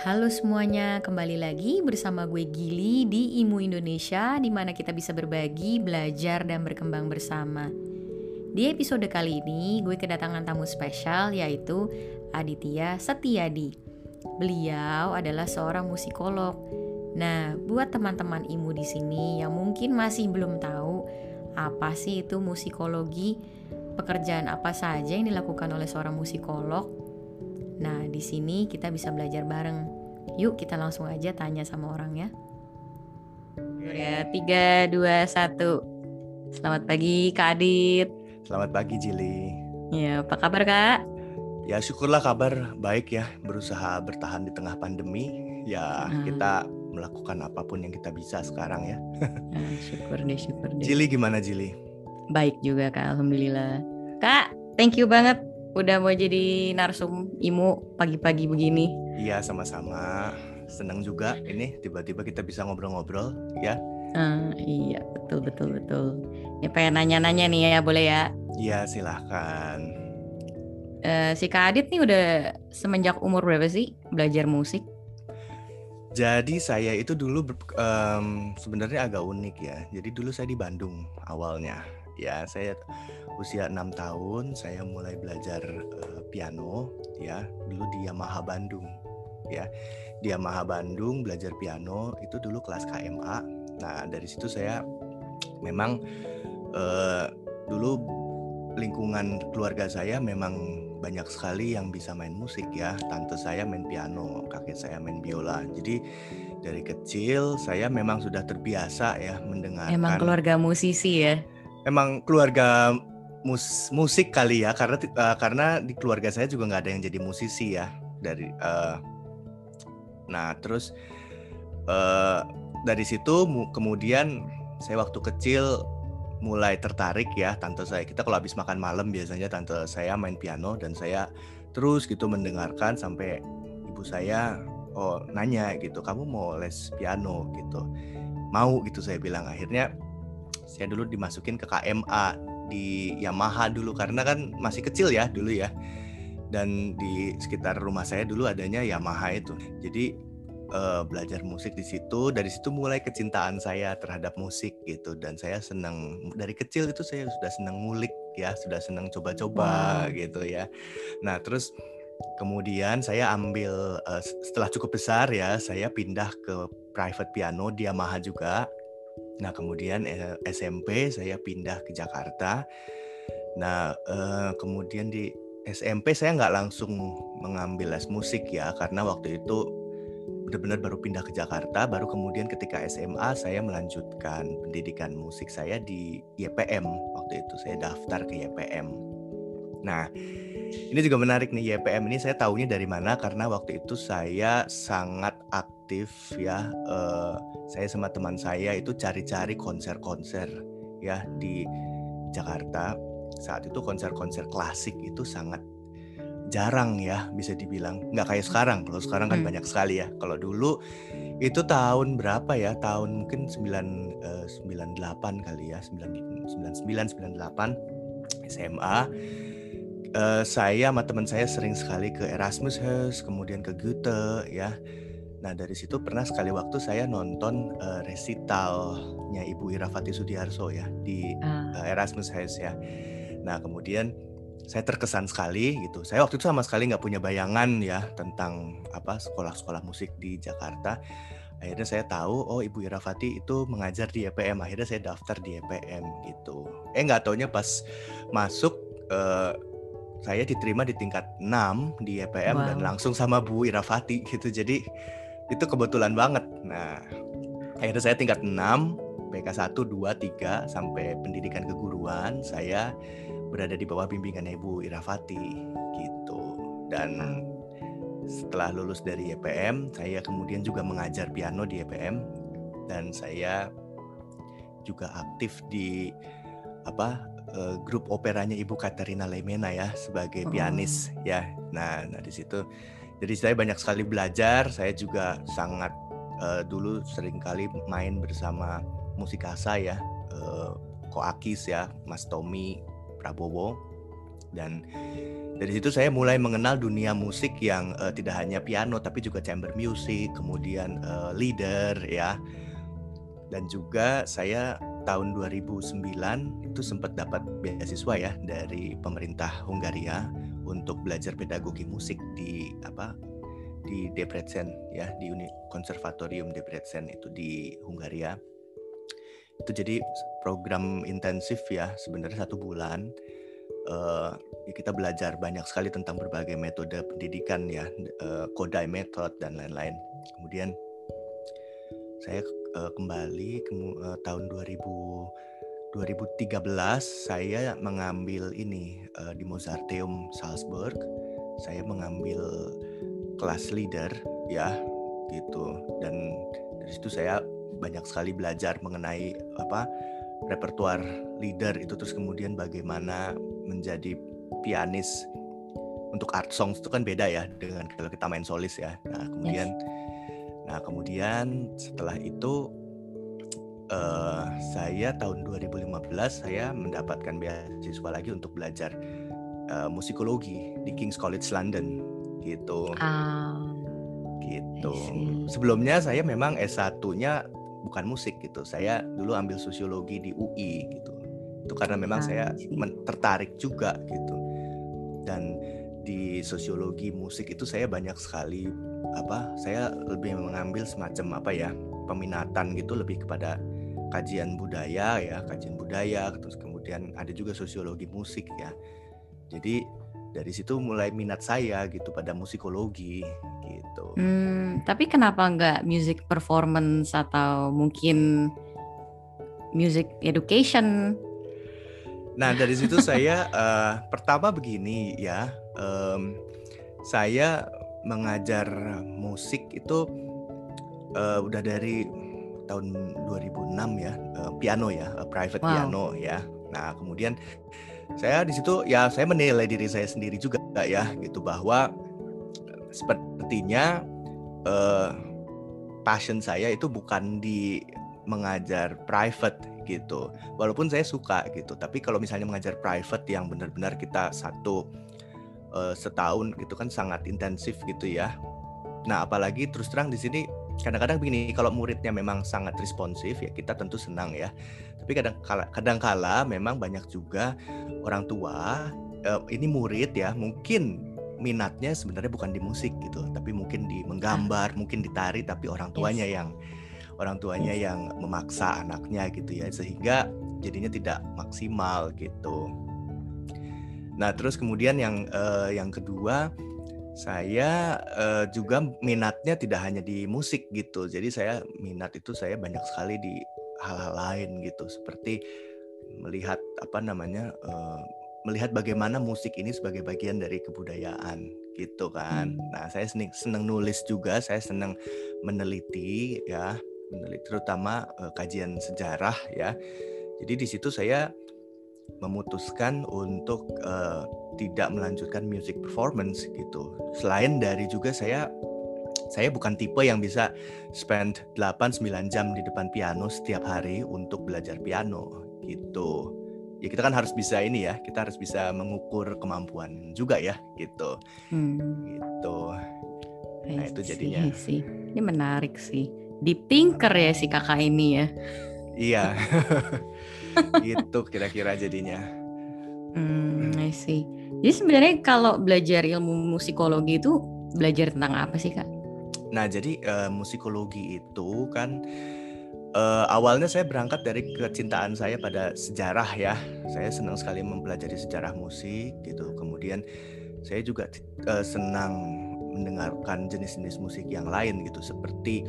Halo semuanya, kembali lagi bersama gue Gili di Imu Indonesia di mana kita bisa berbagi, belajar, dan berkembang bersama. Di episode kali ini, gue kedatangan tamu spesial yaitu Aditya Setiadi. Beliau adalah seorang musikolog. Nah, buat teman-teman Imu di sini yang mungkin masih belum tahu apa sih itu musikologi, pekerjaan apa saja yang dilakukan oleh seorang musikolog, Nah, di sini kita bisa belajar bareng. Yuk, kita langsung aja tanya sama orang ya. Ya, tiga, dua, satu. Selamat pagi, Kak Adit. Selamat pagi, Jili. Ya, apa kabar, Kak? Ya, syukurlah kabar baik ya. Berusaha bertahan di tengah pandemi. Ya, hmm. kita melakukan apa pun yang kita bisa sekarang ya. nah, syukur deh, syukur deh. Jili gimana, Jili? Baik juga, Kak. Alhamdulillah. Kak, thank you banget udah mau jadi narsum imu pagi-pagi begini. Iya sama-sama. Senang juga ini tiba-tiba kita bisa ngobrol-ngobrol ya. Uh, iya betul betul betul. Ya pengen nanya-nanya nih ya boleh ya? Iya silahkan. Uh, si Kak Adit nih udah semenjak umur berapa sih belajar musik? Jadi saya itu dulu um, sebenarnya agak unik ya. Jadi dulu saya di Bandung awalnya. Ya saya usia enam tahun saya mulai belajar uh, piano ya. Dulu di Yamaha Bandung ya. Di Yamaha Bandung belajar piano itu dulu kelas KMA nah dari situ saya memang uh, dulu lingkungan keluarga saya memang banyak sekali yang bisa main musik ya. Tante saya main piano kakek saya main biola. Jadi dari kecil saya memang sudah terbiasa ya mendengarkan emang keluarga musisi ya emang keluarga mus musik kali ya karena uh, karena di keluarga saya juga nggak ada yang jadi musisi ya dari uh, nah terus uh, dari situ kemudian saya waktu kecil mulai tertarik ya tante saya. Kita kalau habis makan malam biasanya tante saya main piano dan saya terus gitu mendengarkan sampai ibu saya oh nanya gitu kamu mau les piano? gitu. Mau gitu saya bilang. Akhirnya saya dulu dimasukin ke KMA di Yamaha dulu karena kan masih kecil ya dulu ya. Dan di sekitar rumah saya dulu adanya Yamaha itu. Jadi uh, belajar musik di situ dari situ mulai kecintaan saya terhadap musik gitu. Dan saya senang dari kecil itu saya sudah senang ngulik ya sudah senang coba-coba wow. gitu ya. Nah terus kemudian saya ambil uh, setelah cukup besar ya saya pindah ke private piano di Yamaha juga Nah kemudian eh, SMP saya pindah ke Jakarta. Nah eh, kemudian di SMP saya nggak langsung mengambil les musik ya karena waktu itu benar-benar baru pindah ke Jakarta. Baru kemudian ketika SMA saya melanjutkan pendidikan musik saya di YPM waktu itu saya daftar ke YPM. Nah ini juga menarik nih YPM ini saya tahunya dari mana? Karena waktu itu saya sangat aktif ya uh, saya sama teman saya itu cari-cari konser-konser ya di Jakarta. Saat itu konser-konser klasik itu sangat jarang ya bisa dibilang. Nggak kayak sekarang kalau sekarang kan hmm. banyak sekali ya. Kalau dulu itu tahun berapa ya? Tahun mungkin 9 uh, 98 kali ya 99 98 SMA uh, saya sama teman saya sering sekali ke Erasmus House kemudian ke Goethe ya Nah dari situ pernah sekali waktu saya nonton uh, resitalnya Ibu Irafati Sudiarso ya di uh. Erasmus House ya. Nah kemudian saya terkesan sekali gitu. Saya waktu itu sama sekali nggak punya bayangan ya tentang apa sekolah-sekolah musik di Jakarta. Akhirnya saya tahu oh Ibu Irafati itu mengajar di EPM. Akhirnya saya daftar di EPM gitu. Eh nggak taunya pas masuk uh, saya diterima di tingkat 6 di EPM wow. dan langsung sama Bu Irafati gitu. Jadi itu kebetulan banget. Nah, akhirnya saya tingkat 6, PK 1, 2, 3 sampai pendidikan keguruan saya berada di bawah bimbingan Ibu Irafati gitu. Dan setelah lulus dari YPM, saya kemudian juga mengajar piano di YPM dan saya juga aktif di apa uh, grup operanya Ibu Katerina Lemena ya sebagai pianis oh. ya. Nah, nah di situ jadi saya banyak sekali belajar. Saya juga sangat uh, dulu kali main bersama musikasa ya, uh, Koakis ya, Mas Tommy Prabowo. dan dari situ saya mulai mengenal dunia musik yang uh, tidak hanya piano tapi juga chamber music, kemudian uh, leader ya. Dan juga saya tahun 2009 itu sempat dapat beasiswa ya dari pemerintah Hungaria untuk belajar pedagogi musik di apa di Debrecen ya di Uni Konservatorium Debrecen itu di Hungaria itu jadi program intensif ya sebenarnya satu bulan uh, kita belajar banyak sekali tentang berbagai metode pendidikan ya, uh, Kodai method dan lain-lain. Kemudian saya uh, kembali ke uh, tahun 2000 2013 saya mengambil ini uh, di Mozarteum Salzburg. Saya mengambil kelas leader ya gitu dan dari situ saya banyak sekali belajar mengenai apa repertuar leader itu terus kemudian bagaimana menjadi pianis untuk art songs itu kan beda ya dengan kalau kita main solis ya. Nah kemudian, yes. Nah kemudian setelah itu uh, saya tahun 2015 saya mendapatkan beasiswa lagi untuk belajar uh, musikologi di King's College London gitu. Um, gitu. Sebelumnya saya memang S1-nya bukan musik gitu. Saya dulu ambil sosiologi di UI gitu itu karena memang saya tertarik juga gitu dan di sosiologi musik itu saya banyak sekali apa saya lebih mengambil semacam apa ya peminatan gitu lebih kepada kajian budaya ya kajian budaya terus kemudian ada juga sosiologi musik ya jadi dari situ mulai minat saya gitu pada musikologi gitu. Hmm, tapi kenapa nggak music performance atau mungkin music education Nah dari situ saya uh, pertama begini ya, um, saya mengajar musik itu uh, udah dari tahun 2006 ya, uh, piano ya, uh, private wow. piano ya. Nah kemudian saya di situ ya saya menilai diri saya sendiri juga ya gitu bahwa sepertinya uh, passion saya itu bukan di mengajar private gitu. Walaupun saya suka gitu, tapi kalau misalnya mengajar private yang benar-benar kita satu uh, setahun gitu kan sangat intensif gitu ya. Nah, apalagi terus terang di sini kadang-kadang begini, kalau muridnya memang sangat responsif ya kita tentu senang ya. Tapi kadang kala kadang kala memang banyak juga orang tua uh, ini murid ya, mungkin minatnya sebenarnya bukan di musik gitu, tapi mungkin di menggambar, mungkin di tari tapi orang tuanya yes. yang orang tuanya yang memaksa anaknya gitu ya sehingga jadinya tidak maksimal gitu. Nah terus kemudian yang uh, yang kedua saya uh, juga minatnya tidak hanya di musik gitu. Jadi saya minat itu saya banyak sekali di hal-hal lain gitu seperti melihat apa namanya uh, melihat bagaimana musik ini sebagai bagian dari kebudayaan gitu kan. Hmm. Nah, saya seneng, seneng nulis juga, saya senang meneliti ya meneliti terutama uh, kajian sejarah ya. Jadi di situ saya memutuskan untuk uh, tidak melanjutkan music performance gitu. Selain dari juga saya saya bukan tipe yang bisa spend 8 9 jam di depan piano setiap hari untuk belajar piano gitu. Ya kita kan harus bisa ini ya, kita harus bisa mengukur kemampuan juga ya gitu. Hmm. Gitu. Nah, itu jadinya. Sih. Ini menarik sih deep thinker ya si kakak ini ya. Iya. gitu kira-kira jadinya. Hmm, I see. Jadi sebenarnya kalau belajar ilmu musikologi itu belajar tentang apa sih kak? Nah jadi uh, musikologi itu kan uh, awalnya saya berangkat dari kecintaan saya pada sejarah ya. Saya senang sekali mempelajari sejarah musik gitu. Kemudian saya juga uh, senang mendengarkan jenis-jenis musik yang lain gitu seperti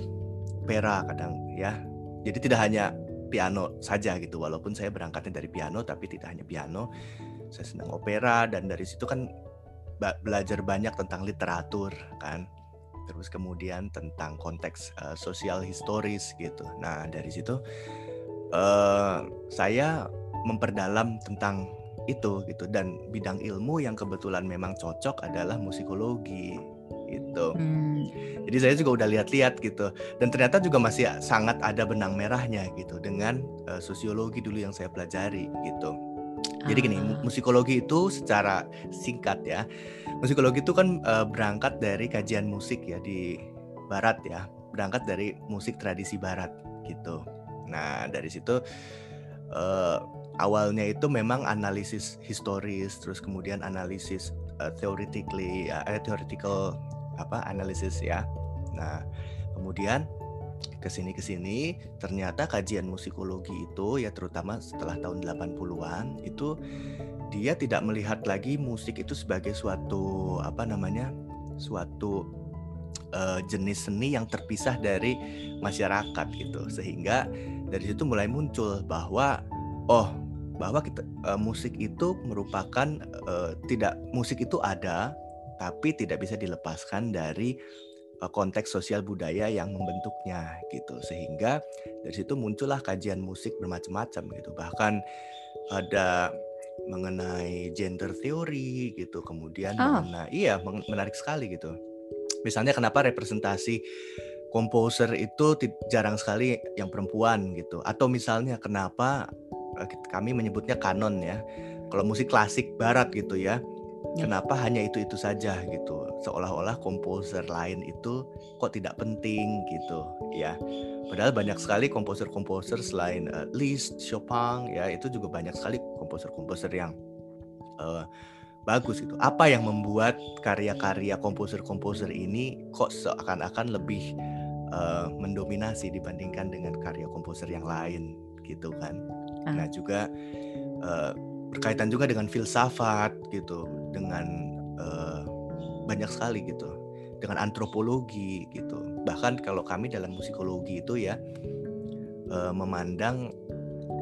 opera kadang ya. Jadi tidak hanya piano saja gitu. Walaupun saya berangkatnya dari piano tapi tidak hanya piano. Saya senang opera dan dari situ kan belajar banyak tentang literatur kan. Terus kemudian tentang konteks uh, sosial historis gitu. Nah, dari situ uh, saya memperdalam tentang itu gitu dan bidang ilmu yang kebetulan memang cocok adalah musikologi gitu. Hmm. Jadi saya juga udah lihat-lihat gitu dan ternyata juga masih sangat ada benang merahnya gitu dengan uh, sosiologi dulu yang saya pelajari gitu. Jadi gini, Ah. musikologi itu secara singkat ya. Musikologi itu kan uh, berangkat dari kajian musik ya di barat ya. Berangkat dari musik tradisi barat gitu. Nah, dari situ uh, awalnya itu memang analisis historis terus kemudian analisis uh, theoretically theoretical apa analisis ya. Nah, kemudian ke sini ke sini ternyata kajian musikologi itu ya terutama setelah tahun 80-an itu dia tidak melihat lagi musik itu sebagai suatu apa namanya suatu uh, jenis seni yang terpisah dari masyarakat gitu sehingga dari situ mulai muncul bahwa oh bahwa kita uh, musik itu merupakan uh, tidak musik itu ada tapi tidak bisa dilepaskan dari konteks sosial budaya yang membentuknya gitu. Sehingga dari situ muncullah kajian musik bermacam-macam gitu. Bahkan ada mengenai gender theory gitu. Kemudian Oh. mengenai iya menarik sekali gitu. Misalnya kenapa representasi komposer itu jarang sekali yang perempuan gitu. Atau misalnya kenapa eh, kami menyebutnya kanon ya. Kalau musik klasik barat gitu ya Ya. kenapa hanya itu itu saja gitu. Seolah-olah komposer lain itu kok tidak penting gitu ya. Padahal banyak sekali komposer-komposer selain eh, Liszt, Chopin ya itu juga banyak sekali komposer-komposer yang eh, bagus gitu. Apa yang membuat karya-karya komposer-komposer ini kok seakan-akan lebih eh, mendominasi dibandingkan dengan karya komposer yang lain gitu kan? Ah. nah juga eh, berkaitan juga dengan filsafat gitu dengan eh, banyak sekali gitu dengan antropologi gitu. Bahkan kalau kami dalam musikologi itu ya eh, memandang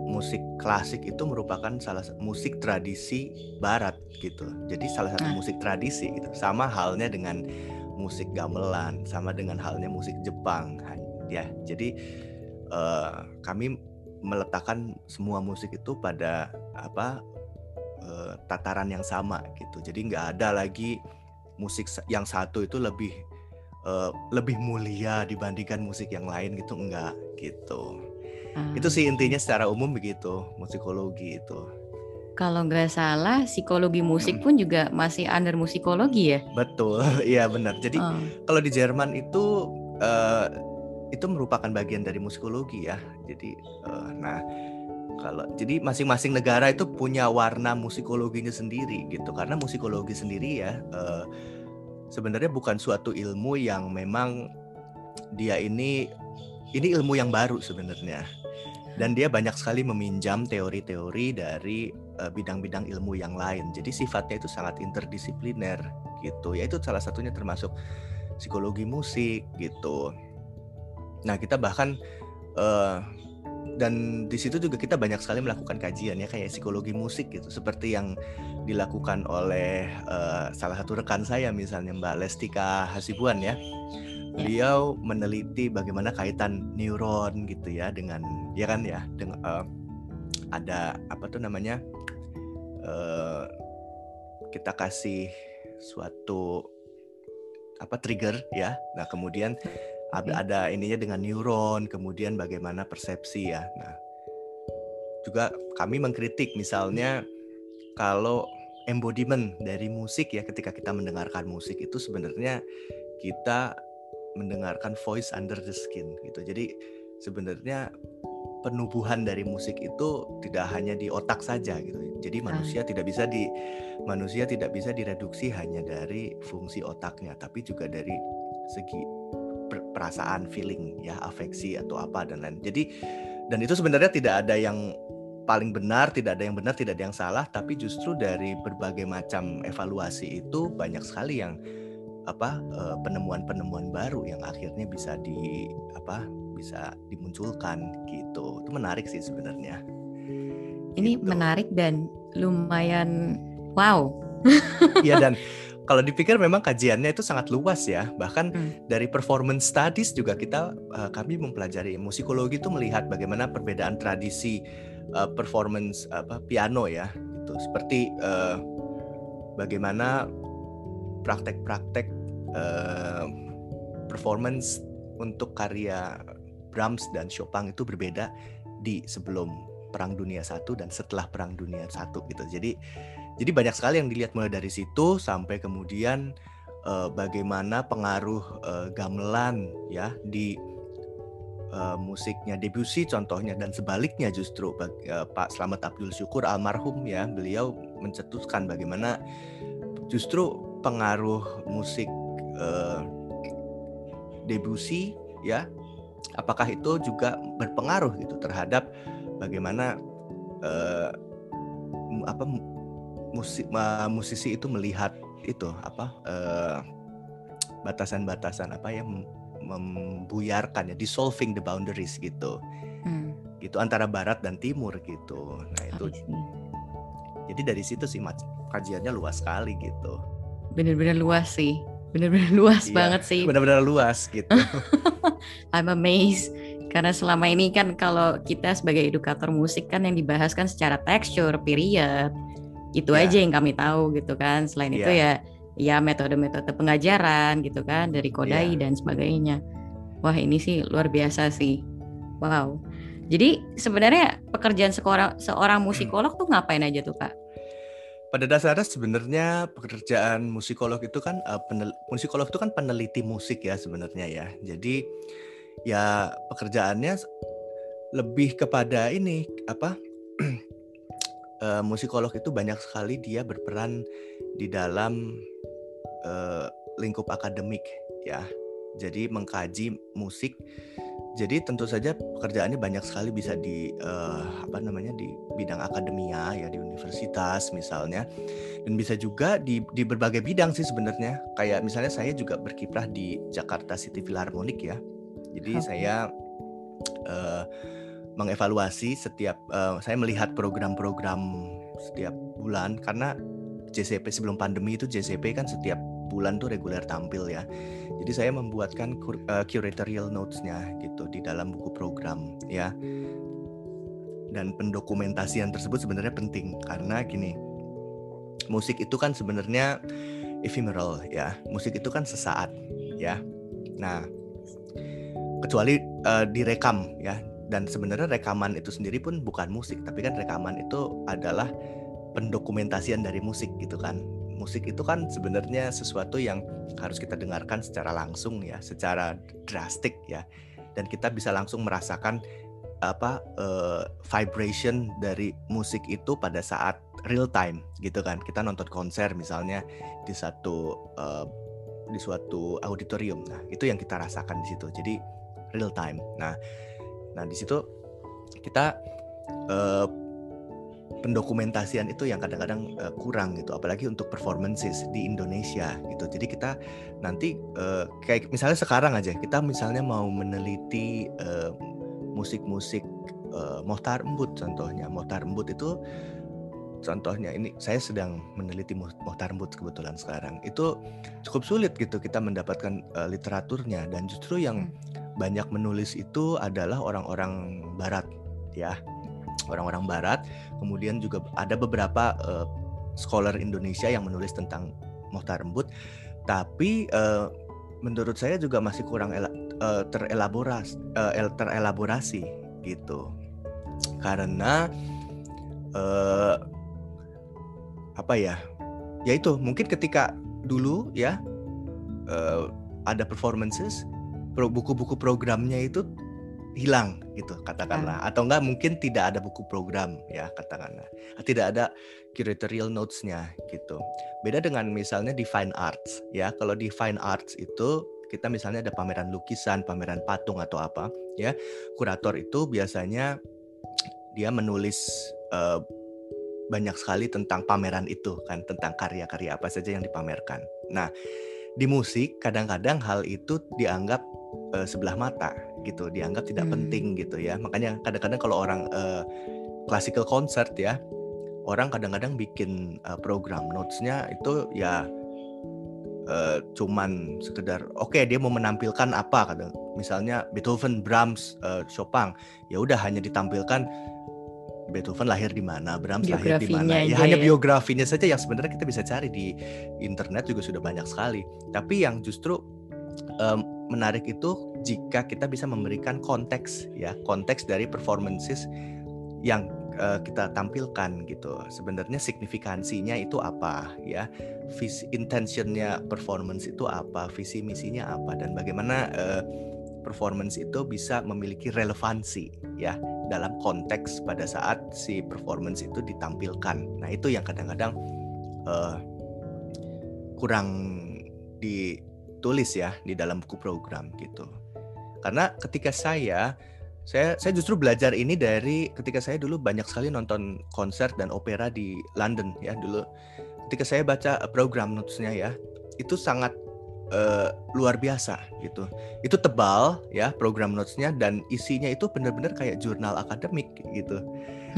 musik klasik itu merupakan salah satu musik tradisi barat gitu. Jadi salah satu Ah. musik tradisi gitu. Sama halnya dengan musik gamelan sama dengan halnya musik Jepang. Ya. Jadi eh, kami meletakkan semua musik itu pada apa eh, tataran yang sama gitu. Jadi nggak ada lagi musik yang satu itu lebih eh, lebih mulia dibandingkan musik yang lain gitu enggak gitu. Ah. Itu sih intinya secara umum begitu musikologi itu. Kalau nggak salah, psikologi musik pun juga masih under musikologi ya? Betul, iya benar. Jadi Oh. kalau di Jerman itu eh, itu merupakan bagian dari musikologi ya. Jadi eh, nah kalau jadi masing-masing negara itu punya warna musikologinya sendiri gitu. Karena musikologi sendiri ya eh, sebenarnya bukan suatu ilmu yang memang dia ini ini ilmu yang baru sebenarnya. Dan dia banyak sekali meminjam teori-teori dari eh, bidang-bidang ilmu yang lain. Jadi sifatnya itu sangat interdisipliner gitu. Ya itu salah satunya termasuk psikologi musik gitu. Nah kita bahkan eh, dan di situ juga kita banyak sekali melakukan kajian ya kayak psikologi musik gitu seperti yang dilakukan oleh eh, salah satu rekan saya misalnya Mbak Lestika Hasibuan ya. Beliau meneliti bagaimana kaitan neuron gitu ya dengan ya kan ya dengan eh, ada apa tuh namanya eh, kita kasih suatu apa trigger ya. Nah kemudian ada, ada ininya dengan neuron, kemudian bagaimana persepsi ya. Nah, juga kami mengkritik misalnya kalau embodiment dari musik ya ketika kita mendengarkan musik itu sebenarnya kita mendengarkan voice under the skin gitu. Jadi sebenarnya penubuhan dari musik itu tidak hanya di otak saja gitu. Jadi manusia tidak bisa di manusia tidak bisa direduksi hanya dari fungsi otaknya, tapi juga dari segi perasaan, feeling, ya afeksi atau apa dan lain. Jadi dan itu sebenarnya tidak ada yang paling benar, tidak ada yang benar, tidak ada yang salah, tapi justru dari berbagai macam evaluasi itu banyak sekali yang apa eh, penemuan-penemuan baru yang akhirnya bisa di apa bisa dimunculkan gitu. Itu menarik sih sebenarnya. Ini Gitu. menarik dan lumayan wow. Iya dan kalau dipikir memang kajiannya itu sangat luas ya. Bahkan Hmm. dari performance studies juga kita eh, kami mempelajari musikologi itu melihat bagaimana perbedaan tradisi eh, performance apa piano ya gitu. Seperti eh, bagaimana praktek-praktek eh, performance untuk karya Brahms dan Chopin itu berbeda di sebelum Perang Dunia Satu dan setelah Perang Dunia Satu gitu. Jadi jadi banyak sekali yang dilihat mulai dari situ sampai kemudian uh, bagaimana pengaruh uh, gamelan ya di uh, musiknya Debussy contohnya. Dan sebaliknya justru uh, Pak Slamet Abdul Syukur almarhum ya beliau mencetuskan bagaimana justru pengaruh musik uh, Debussy ya apakah itu juga berpengaruh gitu terhadap bagaimana uh, apa musik musisi itu melihat itu apa batasan-batasan uh, apa ya membuyarkan ya dissolving the boundaries gitu. Hmm. gitu antara barat dan timur gitu. Nah itu jadi dari situ sih kajiannya luas sekali gitu. Bener-bener luas sih. Bener-bener luas iya, banget sih. bener-bener luas gitu. I'm amazed. Karena selama ini kan kalau kita sebagai edukator musik kan yang dibahas kan secara texture, period, itu yeah. aja yang kami tahu gitu kan. Selain yeah. itu iya. ya ya metode-metode pengajaran gitu kan dari kodai yeah. dan sebagainya. Wah ini sih luar biasa sih. Wow. Jadi sebenarnya pekerjaan seorang seorang musikolog tuh ngapain aja tuh kak? pada dasarnya sebenarnya pekerjaan musikolog itu kan uh, penel, musikolog itu kan peneliti musik ya sebenarnya ya. Jadi ya pekerjaannya lebih kepada ini apa uh, musikolog itu banyak sekali dia berperan di dalam uh, lingkup akademik ya. Jadi mengkaji musik jadi tentu saja pekerjaannya banyak sekali bisa di uh, apa namanya di bidang akademia ya di universitas misalnya dan bisa juga di di berbagai bidang sih sebenarnya. Kayak misalnya saya juga berkiprah di Jakarta City Philharmonic ya. Jadi okay. saya uh, mengevaluasi setiap uh, saya melihat program-program setiap bulan karena JCP sebelum pandemi itu JCP kan setiap bulan tuh reguler tampil ya. Jadi saya membuatkan uh, curatorial notes-nya gitu di dalam buku program ya. Dan pendokumentasian tersebut sebenarnya penting karena gini. Musik itu kan sebenarnya ephemeral ya. Musik itu kan sesaat ya. Nah, kecuali uh, direkam ya. Dan sebenarnya rekaman itu sendiri pun bukan musik, tapi kan rekaman itu adalah pendokumentasian dari musik gitu kan musik itu kan sebenarnya sesuatu yang harus kita dengarkan secara langsung ya, secara drastik ya. Dan kita bisa langsung merasakan apa uh, vibration dari musik itu pada saat real time gitu kan. Kita nonton konser misalnya di satu uh, di suatu auditorium. Nah, itu yang kita rasakan di situ. Jadi real time. Nah, nah di situ kita uh, pendokumentasian itu yang kadang-kadang uh, kurang gitu apalagi untuk performances di Indonesia gitu. Jadi kita nanti uh, kayak misalnya sekarang aja kita misalnya mau meneliti uh, musik-musik uh, Mohtar Embut contohnya. Mohtar Embut itu contohnya ini saya sedang meneliti Mohtar Embut kebetulan sekarang itu cukup sulit gitu kita mendapatkan uh, literaturnya dan justru yang hmm. banyak menulis itu adalah orang-orang barat ya orang-orang barat. Kemudian juga ada beberapa uh, scholar Indonesia yang menulis tentang Mohtar Embut. Tapi uh, menurut saya juga masih kurang el uh, terelaborasi, uh, terelaborasi gitu. Karena uh, apa ya? Ya itu mungkin ketika dulu ya uh, ada performances buku-buku programnya itu hilang gitu katakanlah. Atau enggak mungkin tidak ada buku program ya katakanlah. Tidak ada curatorial notes-nya gitu. Beda dengan misalnya di fine arts ya kalau di fine arts itu kita misalnya ada pameran lukisan pameran patung atau apa ya kurator itu biasanya dia menulis uh, banyak sekali tentang pameran itu kan tentang karya-karya apa saja yang dipamerkan. Nah di musik kadang-kadang hal itu dianggap uh, sebelah mata gitu dianggap tidak hmm. penting gitu ya. Makanya kadang-kadang kalau orang uh, classical concert ya orang kadang-kadang bikin uh, program. Notesnya itu ya uh, cuman sekedar oke okay, dia mau menampilkan apa? Kadang misalnya Beethoven Brahms uh, Chopin. Ya udah hanya ditampilkan Beethoven lahir di mana, Brahms lahir di mana. Ya hanya ya. biografinya saja yang sebenarnya kita bisa cari di internet juga sudah banyak sekali. Tapi yang justru um, menarik itu jika kita bisa memberikan konteks ya konteks dari performances yang uh, kita tampilkan gitu. Sebenarnya signifikansinya itu apa ya? Visi intentionnya performance itu apa? Visi misinya apa? Dan bagaimana uh, performance itu bisa memiliki relevansi ya dalam konteks pada saat si performance itu ditampilkan. Nah itu yang kadang-kadang uh, kurang ditulis ya di dalam buku program gitu. Karena ketika saya saya saya justru belajar ini dari ketika saya dulu banyak sekali nonton konser dan opera di London ya dulu. Ketika saya baca program notesnya ya, itu sangat uh, luar biasa gitu. Itu tebal ya program notesnya dan isinya itu benar-benar kayak jurnal akademik gitu.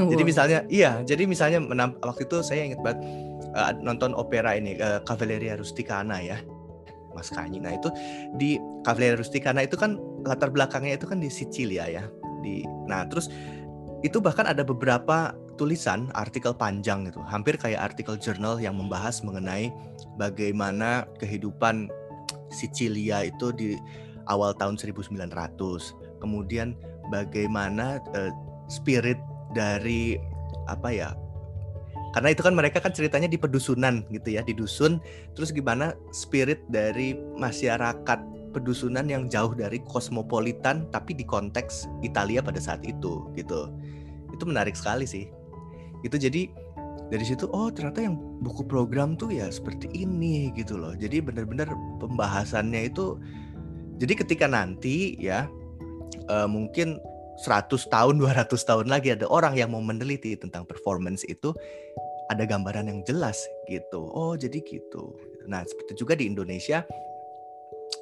Wow. Jadi misalnya iya, jadi misalnya menam, waktu itu saya ingat banget uh, nonton opera ini uh, Cavalleria Rusticana ya. Mas Kanyi. Nah, itu di Cavalleria Rusticana itu kan latar belakangnya itu kan di Sicilia ya di nah terus itu bahkan ada beberapa tulisan artikel panjang itu hampir kayak artikel jurnal yang membahas mengenai bagaimana kehidupan Sicilia itu di awal tahun 1900 kemudian bagaimana uh, spirit dari apa ya karena itu kan mereka kan ceritanya di pedusunan gitu ya di dusun terus gimana spirit dari masyarakat pedusunan yang jauh dari kosmopolitan tapi di konteks Italia pada saat itu gitu. Itu menarik sekali sih. Itu jadi dari situ oh ternyata yang buku program tuh ya seperti ini gitu loh. Jadi benar-benar pembahasannya itu jadi ketika nanti ya uh, mungkin 100 tahun 200 tahun lagi ada orang yang mau meneliti tentang performance itu ada gambaran yang jelas gitu. Oh, jadi gitu. Nah, seperti juga di Indonesia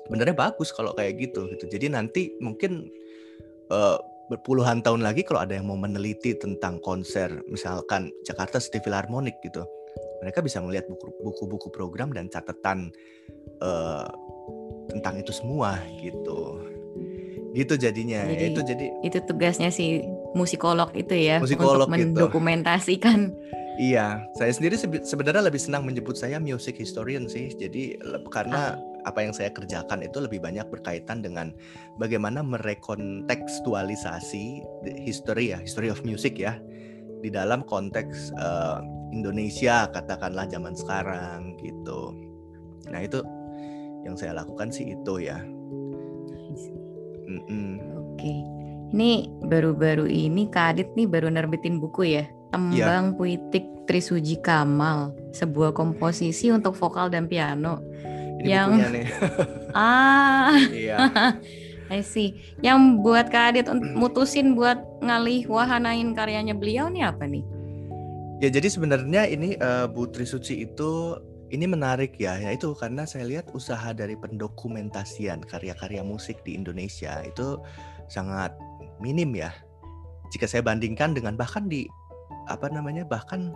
sebenarnya bagus kalau kayak gitu gitu. Jadi nanti mungkin uh, berpuluhan tahun lagi kalau ada yang mau meneliti tentang konser misalkan Jakarta City Philharmonic gitu. Mereka bisa melihat buku-buku program dan catatan uh, tentang itu semua gitu. Gitu jadinya. Jadi, itu jadi itu tugasnya si musikolog itu ya musikolog untuk gitu. mendokumentasikan Iya, saya sendiri sebenarnya lebih senang menyebut saya music historian sih. Jadi karena ah apa yang saya kerjakan itu lebih banyak berkaitan dengan bagaimana merekontekstualisasi history ya, history of music ya di dalam konteks uh, Indonesia katakanlah zaman sekarang gitu. Nah itu yang saya lakukan sih itu ya. Mm -mm. Oke, ini baru-baru ini Kadit nih baru nerbitin buku ya, Tembang ya. Puitik Trisuji Kamal, sebuah komposisi untuk vokal dan piano ini yang nih. ah. Iya. I see. Yang buat Kak Adit mutusin buat ngalih wahanain karyanya beliau nih apa nih? Ya jadi sebenarnya ini uh, Bu Trisuci itu ini menarik ya, ya itu karena saya lihat usaha dari pendokumentasian karya-karya musik di Indonesia itu sangat minim ya. Jika saya bandingkan dengan bahkan di apa namanya bahkan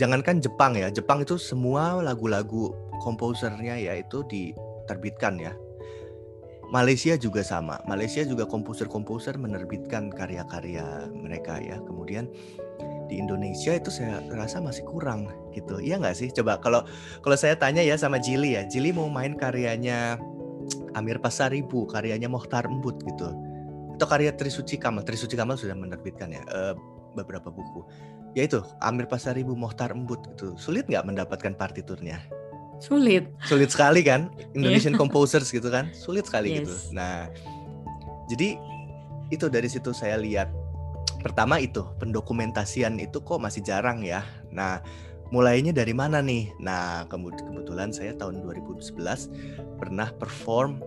jangankan Jepang ya, Jepang itu semua lagu-lagu komposernya ya itu diterbitkan ya. Malaysia juga sama. Malaysia juga komposer-komposer menerbitkan karya-karya mereka ya. Kemudian di Indonesia itu saya rasa masih kurang gitu. Iya nggak sih? Coba kalau kalau saya tanya ya sama Jili ya. Jili mau main karyanya Amir Pasaribu, karyanya Mohtar Embut gitu. Atau karya Trisuci Kamal. Trisuci Kamal sudah menerbitkan ya uh, beberapa buku. Ya itu Amir Pasaribu, Mohtar Embut gitu. Sulit nggak mendapatkan partiturnya? Sulit. Sulit sekali kan? Indonesian yeah. composers gitu kan? Sulit sekali gitu. yes. gitu. Nah, jadi itu dari situ saya lihat pertama itu pendokumentasian itu kok masih jarang ya. Nah, mulainya dari mana nih? Nah, kebetulan saya tahun 2011 pernah perform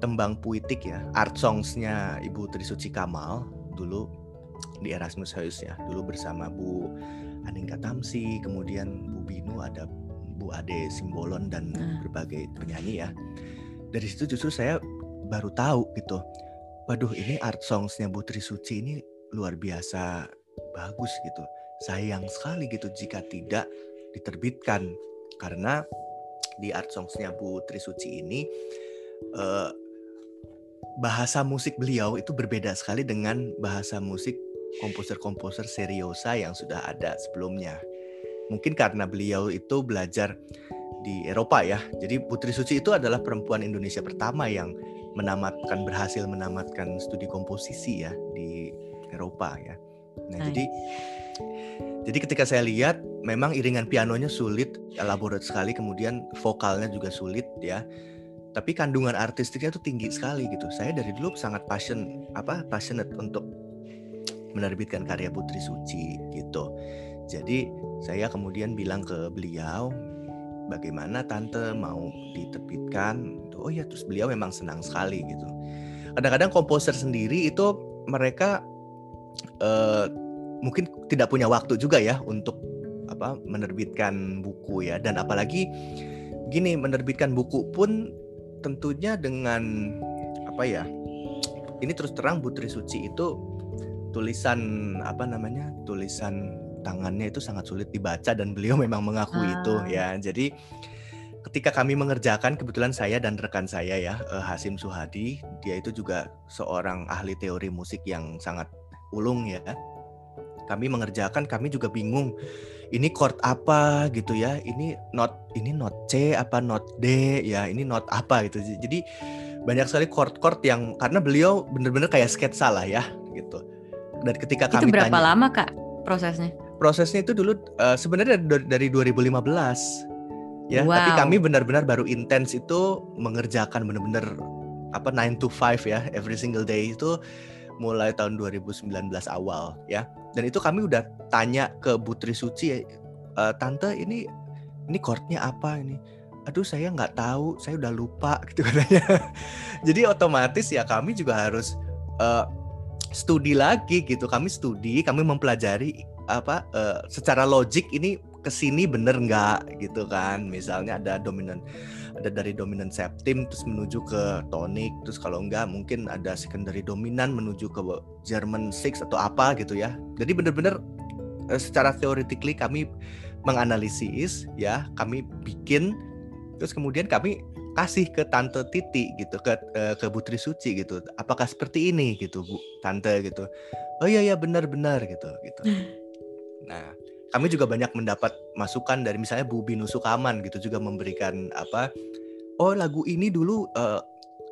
tembang puitik ya, art songsnya Ibu Trisuci Kamal dulu di Erasmus House ya, dulu bersama Bu Aningka Tamsi, kemudian Bu Binu ada Bu Ade Simbolon dan nah. berbagai penyanyi ya. Dari situ justru saya baru tahu gitu. Waduh ini art songsnya Bu Trisuci ini luar biasa bagus gitu. Sayang sekali gitu jika tidak diterbitkan karena di art songsnya Bu Trisuci ini eh, bahasa musik beliau itu berbeda sekali dengan bahasa musik komposer-komposer seriosa yang sudah ada sebelumnya mungkin karena beliau itu belajar di Eropa ya. Jadi Putri Suci itu adalah perempuan Indonesia pertama yang menamatkan berhasil menamatkan studi komposisi ya di Eropa ya. Nah, Hai. jadi Jadi ketika saya lihat memang iringan pianonya sulit, elaborate sekali, kemudian vokalnya juga sulit ya. Tapi kandungan artistiknya tuh tinggi sekali gitu. Saya dari dulu sangat passion apa passionate untuk menerbitkan karya Putri Suci gitu. Jadi saya kemudian bilang ke beliau bagaimana tante mau diterbitkan. Oh ya terus beliau memang senang sekali gitu. Kadang-kadang komposer sendiri itu mereka uh, mungkin tidak punya waktu juga ya untuk apa menerbitkan buku ya dan apalagi gini menerbitkan buku pun tentunya dengan apa ya ini terus terang Putri Suci itu tulisan apa namanya tulisan tangannya itu sangat sulit dibaca dan beliau memang mengakui ah. itu ya. Jadi ketika kami mengerjakan kebetulan saya dan rekan saya ya uh, Hasim Suhadi dia itu juga seorang ahli teori musik yang sangat ulung ya. Kami mengerjakan kami juga bingung ini chord apa? gitu ya. Ini not ini not C apa not D? Ya ini not apa? gitu. Jadi banyak sekali chord-chord yang karena beliau benar-benar kayak sketsa lah ya gitu. Dan ketika itu kami berapa tanya, lama kak prosesnya prosesnya itu dulu uh, sebenarnya dari, dari 2015 ya wow. tapi kami benar-benar baru intens itu mengerjakan benar-benar apa 9 to 5 ya every single day itu mulai tahun 2019 awal ya. Dan itu kami udah tanya ke Putri Suci e, tante ini ini chordnya apa ini? Aduh saya nggak tahu saya udah lupa gitu katanya. Jadi otomatis ya kami juga harus uh, studi lagi gitu. Kami studi kami mempelajari apa uh, secara logik ini ke sini bener nggak? Gitu kan. Misalnya ada dominan ada dari dominan septim terus menuju ke tonik. Terus kalau enggak mungkin ada secondary dominan menuju ke German six atau apa gitu ya. Jadi benar-benar uh, secara theoretically kami menganalisis ya kami bikin terus kemudian kami kasih ke tante Titi gitu ke uh, ke Putri Suci gitu. Apakah seperti ini gitu Bu tante gitu. Oh iya ya benar-benar gitu gitu nah kami juga banyak mendapat masukan dari misalnya Bu Binu Sukaman gitu juga memberikan apa oh lagu ini dulu uh,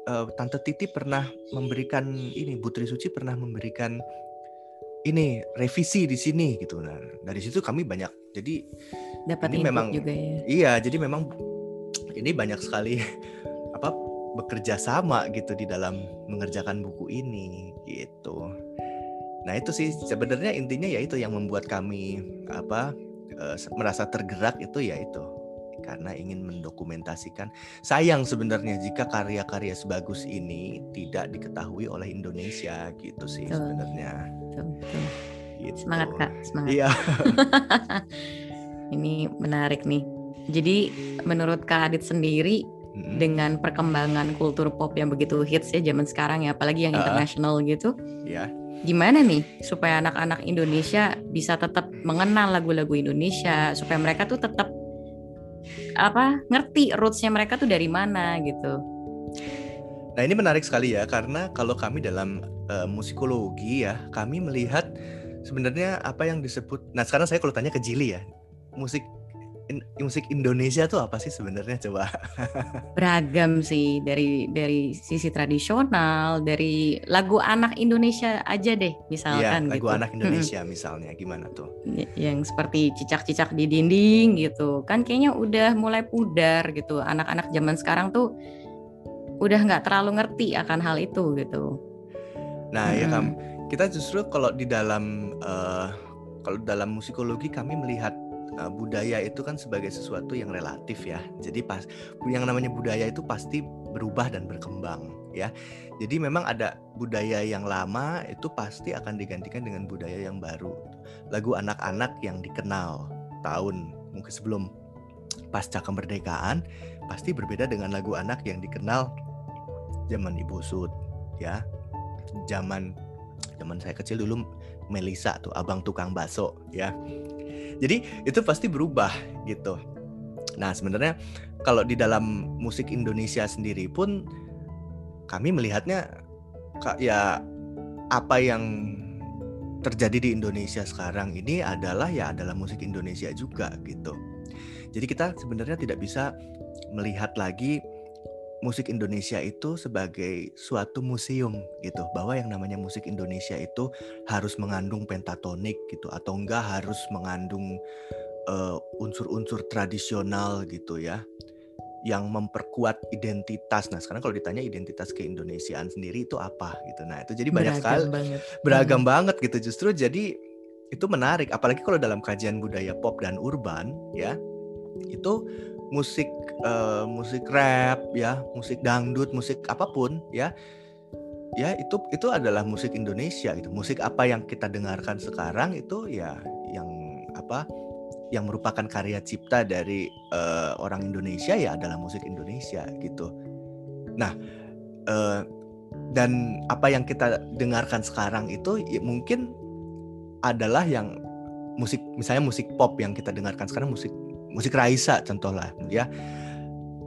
uh, Tante Titi pernah memberikan ini Putri Suci pernah memberikan ini revisi di sini gitu nah dari situ kami banyak jadi dapat ini memang juga ya iya jadi memang ini banyak sekali apa bekerja sama gitu di dalam mengerjakan buku ini gitu. Nah itu sih sebenarnya intinya ya itu yang membuat kami apa e, merasa tergerak itu ya itu karena ingin mendokumentasikan. Sayang sebenarnya jika karya-karya sebagus ini tidak diketahui oleh Indonesia gitu sih sebenarnya. Gitu. Semangat kak, semangat. Iya. ini menarik nih. Jadi menurut Kak Adit sendiri hmm. dengan perkembangan kultur pop yang begitu hits ya zaman sekarang ya, apalagi yang uh, internasional gitu. Iya. Yeah gimana nih supaya anak-anak Indonesia bisa tetap mengenal lagu-lagu Indonesia supaya mereka tuh tetap apa ngerti rootsnya mereka tuh dari mana gitu. Nah ini menarik sekali ya karena kalau kami dalam uh, musikologi ya kami melihat sebenarnya apa yang disebut. Nah sekarang saya kalau tanya ke Jili ya musik in, musik Indonesia tuh apa sih sebenarnya coba? Beragam sih dari dari sisi tradisional, dari lagu anak Indonesia aja deh misalkan iya, lagu gitu. anak Indonesia hmm. misalnya gimana tuh? Yang seperti cicak-cicak di dinding gitu. Kan kayaknya udah mulai pudar gitu. Anak-anak zaman sekarang tuh udah nggak terlalu ngerti akan hal itu gitu. Nah, hmm. ya kan kita justru kalau di dalam uh, kalau dalam musikologi kami melihat uh, budaya itu kan sebagai sesuatu yang relatif ya. Jadi pas yang namanya budaya itu pasti berubah dan berkembang ya. Jadi memang ada budaya yang lama itu pasti akan digantikan dengan budaya yang baru. Lagu anak-anak yang dikenal tahun mungkin sebelum pasca kemerdekaan pasti berbeda dengan lagu anak yang dikenal zaman Ibu Sud ya. Zaman zaman saya kecil dulu Melisa tuh abang tukang bakso ya jadi itu pasti berubah gitu. Nah sebenarnya kalau di dalam musik Indonesia sendiri pun kami melihatnya ya apa yang terjadi di Indonesia sekarang ini adalah ya adalah musik Indonesia juga gitu. Jadi kita sebenarnya tidak bisa melihat lagi musik Indonesia itu sebagai suatu museum gitu bahwa yang namanya musik Indonesia itu harus mengandung pentatonik gitu atau enggak harus mengandung uh, unsur-unsur tradisional gitu ya yang memperkuat identitas. Nah, sekarang kalau ditanya identitas keindonesiaan sendiri itu apa gitu. Nah, itu jadi banyak sekali banget. beragam Hmm. banget gitu. Justru jadi itu menarik apalagi kalau dalam kajian budaya pop dan urban ya. Itu musik eh, musik rap ya, musik dangdut, musik apa pun ya. Ya, itu itu adalah musik Indonesia gitu. Musik apa yang kita dengarkan sekarang itu ya yang apa yang merupakan karya cipta dari eh, orang Indonesia ya adalah musik Indonesia gitu. Nah, eh, dan apa yang kita dengarkan sekarang itu ya mungkin adalah yang musik misalnya musik pop yang kita dengarkan sekarang musik musik Raisa contohlah ya.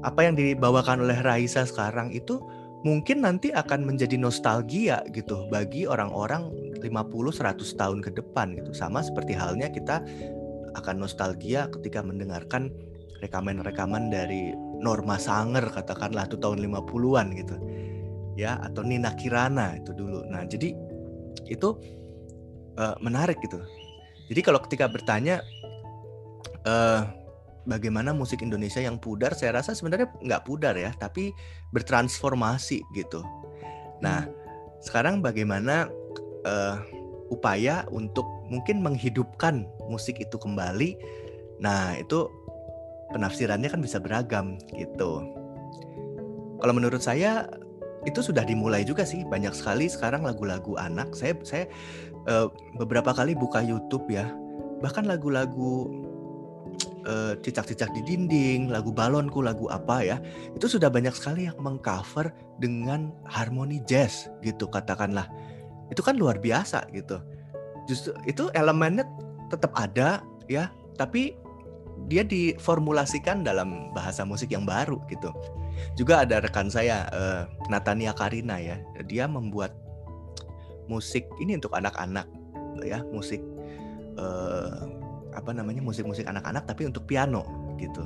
Apa yang dibawakan oleh Raisa sekarang itu mungkin nanti akan menjadi nostalgia gitu bagi orang-orang 50 100 tahun ke depan gitu. Sama seperti halnya kita akan nostalgia ketika mendengarkan rekaman-rekaman dari Norma Sanger katakanlah itu tahun 50-an gitu. Ya, atau Nina Kirana itu dulu. Nah, jadi itu uh, menarik gitu. Jadi kalau ketika bertanya uh, bagaimana musik Indonesia yang pudar, saya rasa sebenarnya nggak pudar ya, tapi bertransformasi gitu. Nah, sekarang bagaimana uh, upaya untuk mungkin menghidupkan musik itu kembali. Nah, itu penafsirannya kan bisa beragam gitu. Kalau menurut saya itu sudah dimulai juga sih banyak sekali sekarang lagu-lagu anak. Saya saya uh, beberapa kali buka YouTube ya. Bahkan lagu-lagu uh, cicak-cicak di dinding, lagu balonku, lagu apa ya. Itu sudah banyak sekali yang mengcover dengan harmoni jazz gitu katakanlah. Itu kan luar biasa gitu justru itu elemennya tetap ada ya tapi dia diformulasikan dalam bahasa musik yang baru gitu juga ada rekan saya uh, Natania Karina ya dia membuat musik ini untuk anak-anak ya musik uh, apa namanya musik-musik anak-anak tapi untuk piano gitu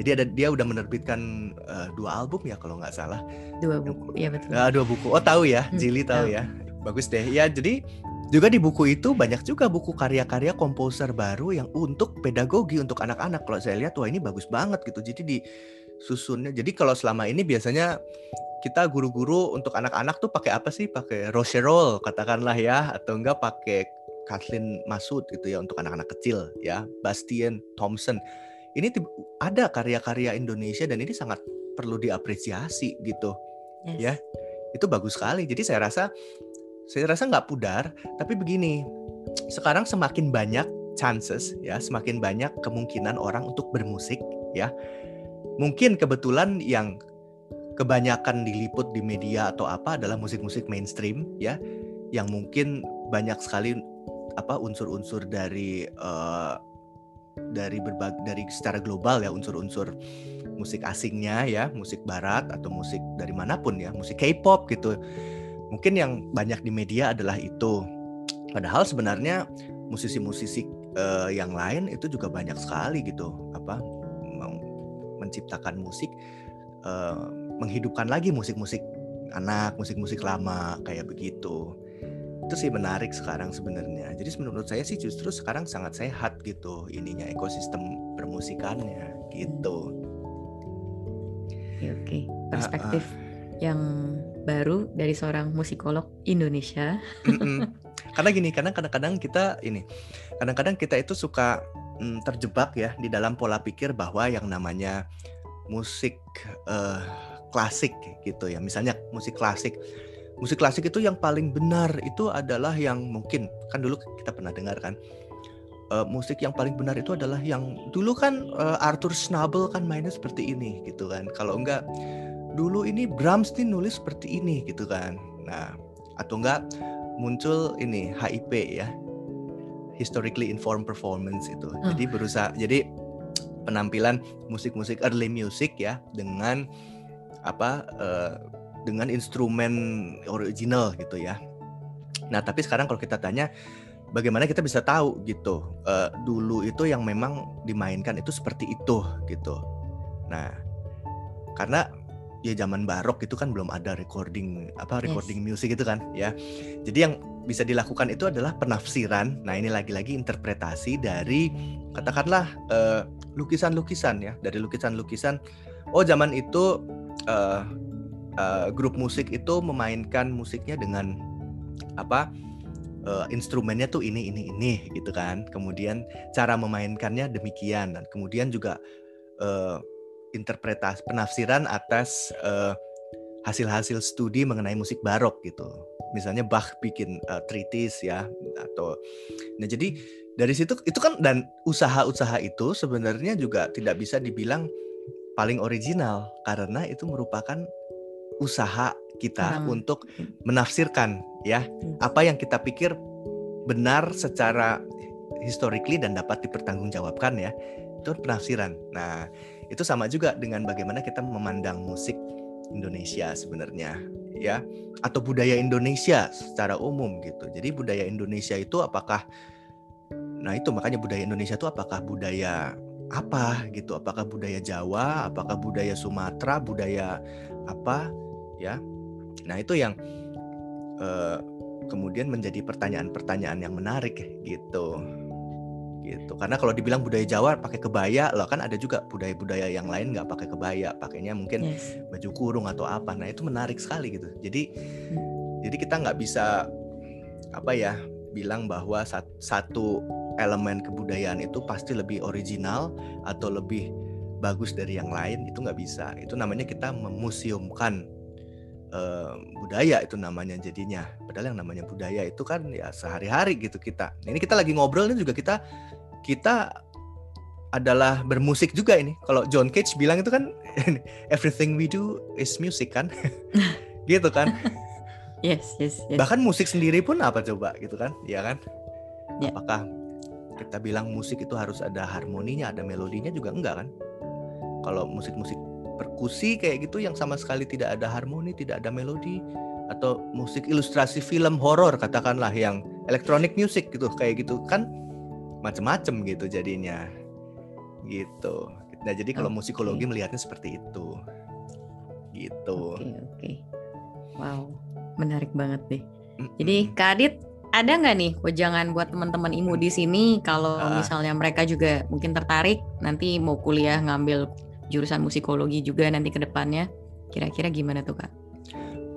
jadi ada dia udah menerbitkan uh, dua album ya kalau nggak salah dua buku ya betul uh, dua buku oh tahu ya Jili tahu ya bagus deh ya jadi juga di buku itu banyak juga buku karya-karya komposer baru yang untuk pedagogi untuk anak-anak. Kalau saya lihat wah ini bagus banget gitu. Jadi di susunnya. Jadi kalau selama ini biasanya kita guru-guru untuk anak-anak tuh pakai apa sih? Pakai Rocherol katakanlah ya atau enggak pakai Kathleen Masud gitu ya untuk anak-anak kecil ya. Bastian Thompson. Ini ada karya-karya Indonesia dan ini sangat perlu diapresiasi gitu. Yes. Ya. Itu bagus sekali. Jadi saya rasa saya rasa nggak pudar, tapi begini, sekarang semakin banyak chances ya, semakin banyak kemungkinan orang untuk bermusik ya. Mungkin kebetulan yang kebanyakan diliput di media atau apa adalah musik-musik mainstream ya, yang mungkin banyak sekali apa unsur-unsur dari uh, dari berbagai dari secara global ya unsur-unsur musik asingnya ya, musik barat atau musik dari mana pun ya, musik K-pop gitu mungkin yang banyak di media adalah itu. Padahal sebenarnya musisi-musisi uh, yang lain itu juga banyak sekali gitu, apa menciptakan musik, uh, menghidupkan lagi musik-musik anak, musik-musik lama kayak begitu. Itu sih menarik sekarang sebenarnya. Jadi menurut saya sih justru sekarang sangat sehat gitu ininya ekosistem permusikannya gitu. Oke, oke. perspektif uh, uh. yang baru dari seorang musikolog Indonesia. Karena gini, karena kadang-kadang kita ini, kadang-kadang kita itu suka mm, terjebak ya di dalam pola pikir bahwa yang namanya musik uh, klasik gitu ya. Misalnya musik klasik, musik klasik itu yang paling benar itu adalah yang mungkin kan dulu kita pernah dengar kan. Uh, musik yang paling benar itu adalah yang dulu kan uh, Arthur Schnabel kan mainnya seperti ini gitu kan. Kalau enggak dulu ini Brahms nih nulis seperti ini gitu kan. Nah, atau enggak muncul ini HIP ya. Historically Informed Performance itu. Hmm. Jadi berusaha jadi penampilan musik-musik early music ya dengan apa uh, dengan instrumen original gitu ya. Nah, tapi sekarang kalau kita tanya bagaimana kita bisa tahu gitu uh, dulu itu yang memang dimainkan itu seperti itu gitu. Nah, karena ya zaman barok itu kan belum ada recording apa recording yes. music itu kan ya. Jadi yang bisa dilakukan itu adalah penafsiran. Nah, ini lagi-lagi interpretasi dari katakanlah lukisan lukisan-lukisan ya, dari lukisan-lukisan oh zaman itu uh, uh, grup musik itu memainkan musiknya dengan apa? Uh, instrumennya tuh ini ini ini gitu kan. Kemudian cara memainkannya demikian dan kemudian juga uh, interpretasi penafsiran atas hasil hasil-hasil studi mengenai musik barok gitu. Misalnya Bach bikin uh, treatise ya atau nah jadi dari situ itu kan dan usaha-usaha itu sebenarnya juga tidak bisa dibilang paling original karena itu merupakan usaha kita hmm. untuk menafsirkan ya hmm. apa yang kita pikir benar secara historically dan dapat dipertanggungjawabkan ya itu penafsiran. Nah, itu sama juga dengan bagaimana kita memandang musik Indonesia sebenarnya ya atau budaya Indonesia secara umum gitu. Jadi budaya Indonesia itu apakah nah itu makanya budaya Indonesia itu apakah budaya apa gitu? Apakah budaya Jawa, apakah budaya Sumatera, budaya apa ya? Nah, itu yang uh, kemudian menjadi pertanyaan-pertanyaan yang menarik gitu gitu karena kalau dibilang budaya Jawa pakai kebaya loh kan ada juga budaya-budaya yang lain nggak pakai kebaya pakainya mungkin yes. baju kurung atau apa nah itu menarik sekali gitu jadi hmm. jadi kita nggak bisa apa ya bilang bahwa satu elemen kebudayaan itu pasti lebih original atau lebih bagus dari yang lain itu nggak bisa itu namanya kita memuseumkan uh, budaya itu namanya jadinya. Padahal yang namanya budaya itu kan ya sehari-hari gitu kita. Ini kita lagi ngobrol ini juga kita kita adalah bermusik juga ini. Kalau John Cage bilang itu kan everything we do is music kan. gitu kan. Yes, yes, yes. Bahkan musik sendiri pun apa coba gitu kan? Ya kan? Yeah. Apakah kita bilang musik itu harus ada harmoninya, ada melodinya juga enggak kan? Kalau musik-musik perkusi kayak gitu yang sama sekali tidak ada harmoni, tidak ada melodi atau musik ilustrasi film horor katakanlah yang electronic music gitu kayak gitu kan macem-macem gitu jadinya gitu. Nah jadi kalau okay. musikologi melihatnya seperti itu gitu. Oke okay, oke. Okay. Wow menarik banget deh. Jadi Kadit ada nggak nih wejangan buat teman-teman imu di sini kalau uh. misalnya mereka juga mungkin tertarik nanti mau kuliah ngambil jurusan musikologi juga nanti ke depannya. Kira-kira gimana tuh Kak?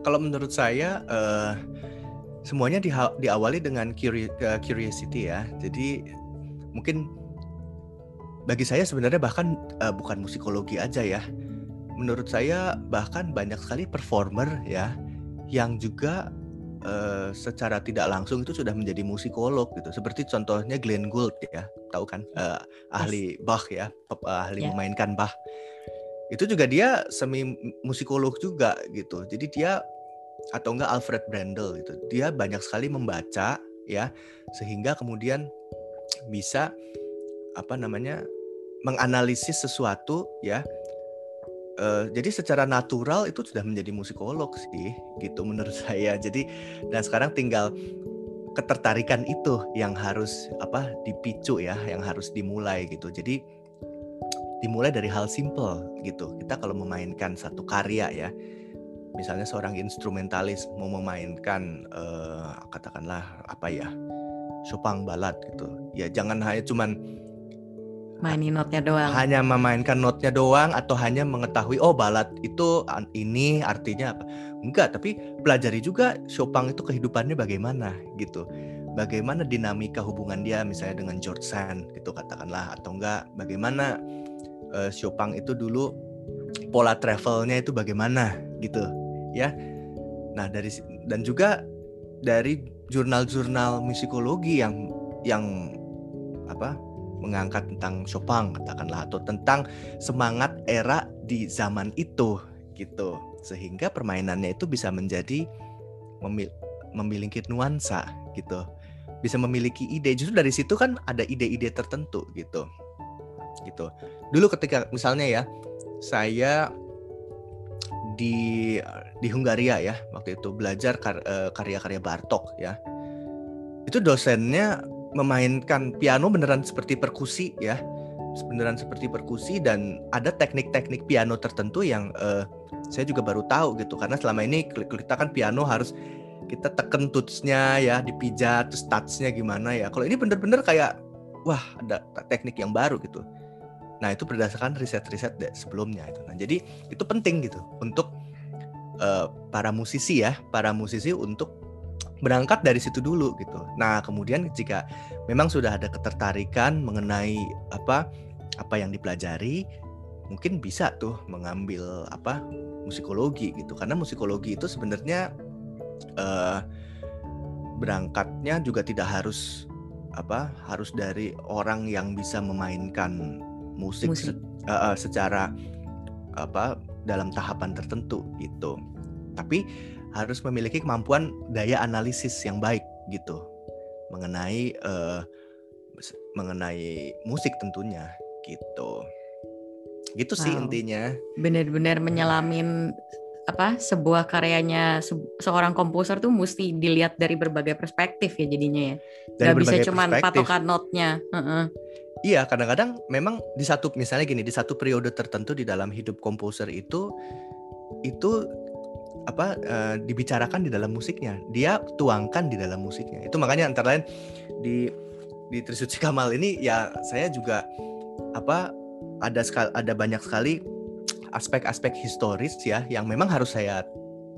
Kalau menurut saya uh, semuanya di, diawali dengan curiosity ya. Jadi mungkin bagi saya sebenarnya bahkan uh, bukan musikologi aja ya. Menurut saya bahkan banyak sekali performer ya yang juga uh, secara tidak langsung itu sudah menjadi musikolog gitu. Seperti contohnya Glenn Gould ya, tahu kan uh, ahli Bach ya, ahli yeah. memainkan Bach itu juga dia semi musikolog juga gitu. Jadi dia atau enggak Alfred Brandel gitu. Dia banyak sekali membaca ya sehingga kemudian bisa apa namanya menganalisis sesuatu ya. Uh, jadi secara natural itu sudah menjadi musikolog sih gitu menurut saya. Jadi dan sekarang tinggal ketertarikan itu yang harus apa dipicu ya, yang harus dimulai gitu. Jadi dimulai dari hal simple gitu. Kita kalau memainkan satu karya ya, misalnya seorang instrumentalis mau memainkan uh, katakanlah apa ya, Chopin balad gitu. Ya jangan hanya cuman mainin notnya doang. Hanya memainkan notnya doang atau hanya mengetahui oh balad itu ini artinya apa. Enggak, tapi pelajari juga Chopin itu kehidupannya bagaimana gitu. Bagaimana dinamika hubungan dia misalnya dengan George Sand gitu katakanlah atau enggak bagaimana uh, Siopang itu dulu pola travelnya itu bagaimana gitu ya. Nah dari dan juga dari jurnal-jurnal musikologi yang yang apa mengangkat tentang Chopin katakanlah atau tentang semangat era di zaman itu gitu. Sehingga permainannya itu bisa menjadi memil memiliki nuansa gitu. Bisa memiliki ide. Justru dari situ kan ada ide-ide tertentu gitu gitu. Dulu ketika misalnya ya saya di di Hungaria ya waktu itu belajar kar, uh, karya-karya Bartok ya. Itu dosennya memainkan piano beneran seperti perkusi ya. Beneran seperti perkusi dan ada teknik-teknik piano tertentu yang uh, saya juga baru tahu gitu karena selama ini kita kan piano harus kita tekan tutsnya ya dipijat terus touchnya gimana ya kalau ini bener-bener kayak wah ada teknik yang baru gitu nah itu berdasarkan riset-riset sebelumnya itu nah jadi itu penting gitu untuk uh, para musisi ya para musisi untuk berangkat dari situ dulu gitu. Nah, kemudian jika memang sudah ada ketertarikan mengenai apa apa yang dipelajari, mungkin bisa tuh mengambil apa musikologi gitu. Karena musikologi itu sebenarnya uh, berangkatnya juga tidak harus apa harus dari orang yang bisa memainkan musik, musik. Se uh, secara apa dalam tahapan tertentu gitu. Tapi harus memiliki kemampuan daya analisis yang baik gitu mengenai uh, mengenai musik tentunya gitu gitu sih wow. intinya benar-benar menyelamin apa sebuah karyanya se seorang komposer tuh mesti dilihat dari berbagai perspektif ya jadinya ya dari Gak bisa cuma patokan notnya uh -uh. Iya kadang-kadang memang di satu misalnya gini di satu periode tertentu di dalam hidup komposer itu itu apa uh, dibicarakan di dalam musiknya. Dia tuangkan di dalam musiknya. Itu makanya antara lain di di Trisuci Kamal ini ya saya juga apa ada sekali ada banyak sekali aspek-aspek historis ya yang memang harus saya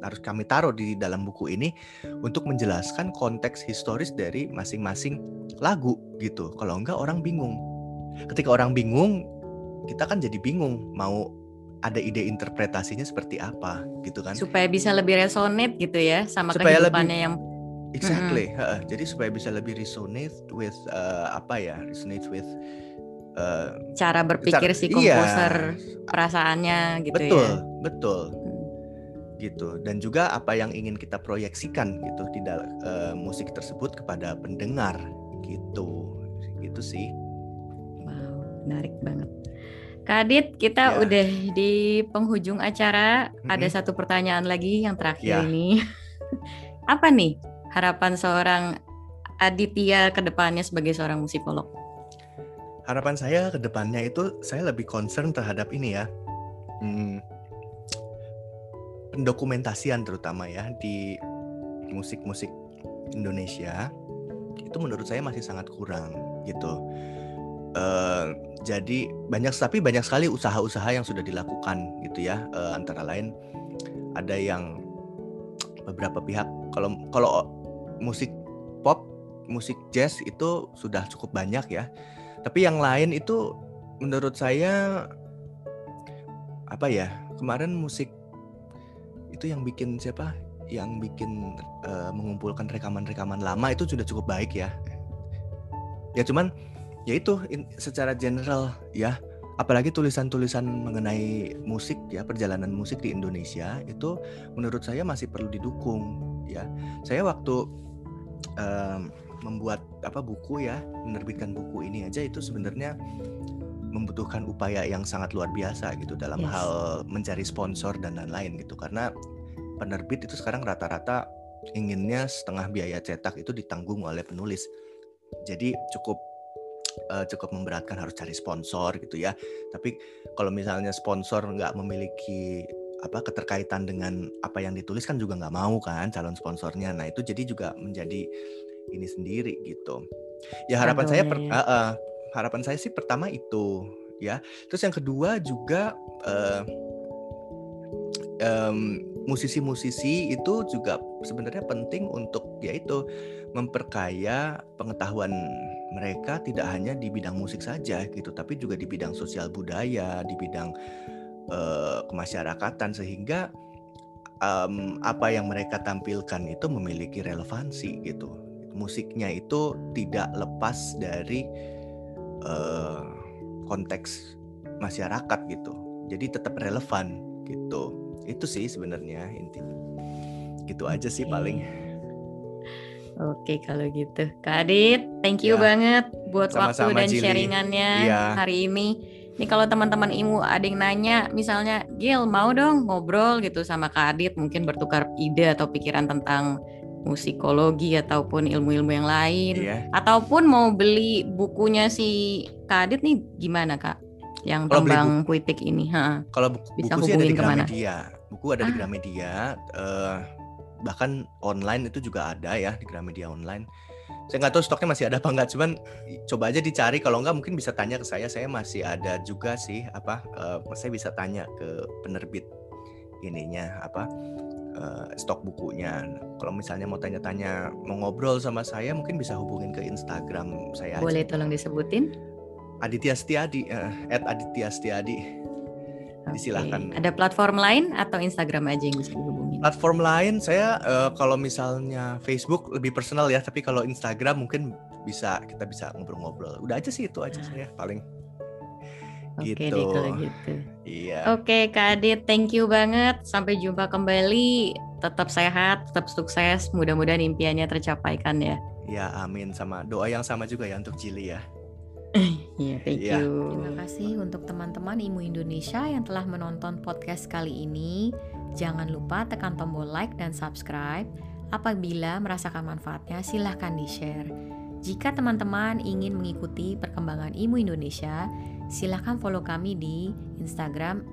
harus kami taruh di dalam buku ini untuk menjelaskan konteks historis dari masing-masing lagu gitu. Kalau enggak orang bingung. Ketika orang bingung, kita kan jadi bingung mau ada ide interpretasinya seperti apa gitu kan supaya bisa lebih resonate gitu ya sama supaya kehidupannya lebih, yang exactly mm -hmm. jadi supaya bisa lebih resonate with uh, apa ya resonate with uh, cara berpikir cara, si komposer iya, perasaannya gitu betul, ya betul betul hmm. Gitu dan juga apa yang ingin kita proyeksikan gitu di dalam uh, musik tersebut kepada pendengar gitu gitu sih wow menarik banget Kadit, kita ya. udah di penghujung acara. Mm-hmm. Ada satu pertanyaan lagi yang terakhir ya. ini. Apa nih harapan seorang Aditya ke depannya sebagai seorang musikolog? Harapan saya ke depannya itu saya lebih concern terhadap ini ya. Hmm, pendokumentasian terutama ya di musik-musik Indonesia itu menurut saya masih sangat kurang gitu. Uh, jadi banyak tapi banyak sekali usaha-usaha yang sudah dilakukan gitu ya uh, antara lain ada yang beberapa pihak kalau kalau musik pop musik jazz itu sudah cukup banyak ya tapi yang lain itu menurut saya apa ya kemarin musik itu yang bikin siapa? Yang bikin uh, mengumpulkan rekaman-rekaman lama itu sudah cukup baik ya. Ya cuman ya itu secara general ya apalagi tulisan-tulisan mengenai musik ya perjalanan musik di Indonesia itu menurut saya masih perlu didukung ya. Saya waktu um, membuat apa buku ya menerbitkan buku ini aja itu sebenarnya membutuhkan upaya yang sangat luar biasa gitu dalam yes. hal mencari sponsor dan lain-lain gitu karena penerbit itu sekarang rata-rata inginnya setengah biaya cetak itu ditanggung oleh penulis jadi cukup uh, cukup memberatkan harus cari sponsor gitu ya. Tapi kalau misalnya sponsor nggak memiliki apa keterkaitan dengan apa yang ditulis kan juga nggak mau kan calon sponsornya. Nah itu jadi juga menjadi ini sendiri gitu. Ya harapan Aduh, saya per, uh, uh, harapan saya sih pertama itu ya. Terus yang kedua juga uh, um, musisi-musisi itu juga sebenarnya penting untuk yaitu memperkaya pengetahuan mereka tidak hanya di bidang musik saja gitu, tapi juga di bidang sosial budaya, di bidang uh, kemasyarakatan sehingga um, apa yang mereka tampilkan itu memiliki relevansi gitu. Musiknya itu tidak lepas dari uh, konteks masyarakat gitu. Jadi tetap relevan gitu. Itu sih sebenarnya intinya. Gitu aja sih paling. Oke kalau gitu, Kak Adit, thank you ya. banget buat Sama-sama, waktu dan Jili. sharingannya ya. hari ini. Ini kalau teman-teman imu ada yang nanya, misalnya Gil mau dong ngobrol gitu sama Kak Adit, mungkin bertukar ide atau pikiran tentang musikologi ataupun ilmu-ilmu yang lain, iya. ataupun mau beli bukunya si Kak Adit nih gimana Kak? yang Kalau tembang puitik ini. Ha. Kalau buku, Bisa buku sih ada di ke mana? Gramedia. Buku ada di Ah. Gramedia. eh, bahkan online itu juga ada ya di Gramedia online. Saya nggak tahu stoknya masih ada apa nggak. Cuman coba aja dicari. Kalau nggak mungkin bisa tanya ke saya. Saya masih ada juga sih apa. eh, saya bisa tanya ke penerbit ininya apa eh, stok bukunya. Kalau misalnya mau tanya-tanya, mau ngobrol sama saya, mungkin bisa hubungin ke Instagram saya Boleh aja. tolong disebutin? Aditya Setiadi, eh, at Aditya Setiadi. Oke. Disilahkan. Ada platform lain atau Instagram aja yang bisa dihubungin? Platform lain saya eh, kalau misalnya Facebook lebih personal ya, tapi kalau Instagram mungkin bisa kita bisa ngobrol-ngobrol. Udah aja sih itu aja saya paling. Oke gitu. deh kalau gitu. Iya. Oke Kak Adit, thank you banget. Sampai jumpa kembali. Tetap sehat, tetap sukses. Mudah-mudahan impiannya tercapaikan ya. Ya, amin sama doa yang sama juga ya untuk Jili ya. Iya, thank Iya. you. Terima kasih untuk teman-teman Imu Indonesia yang telah menonton podcast kali ini. Jangan lupa tekan tombol like dan subscribe. Apabila merasakan manfaatnya, silahkan di-share. Jika teman-teman ingin mengikuti perkembangan Imu Indonesia, silahkan follow kami di Instagram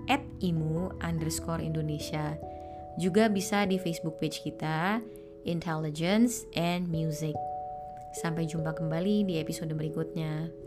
@imu underscore Indonesia. Juga bisa di Facebook page kita, Intelligence and Music. Sampai jumpa kembali di episode berikutnya.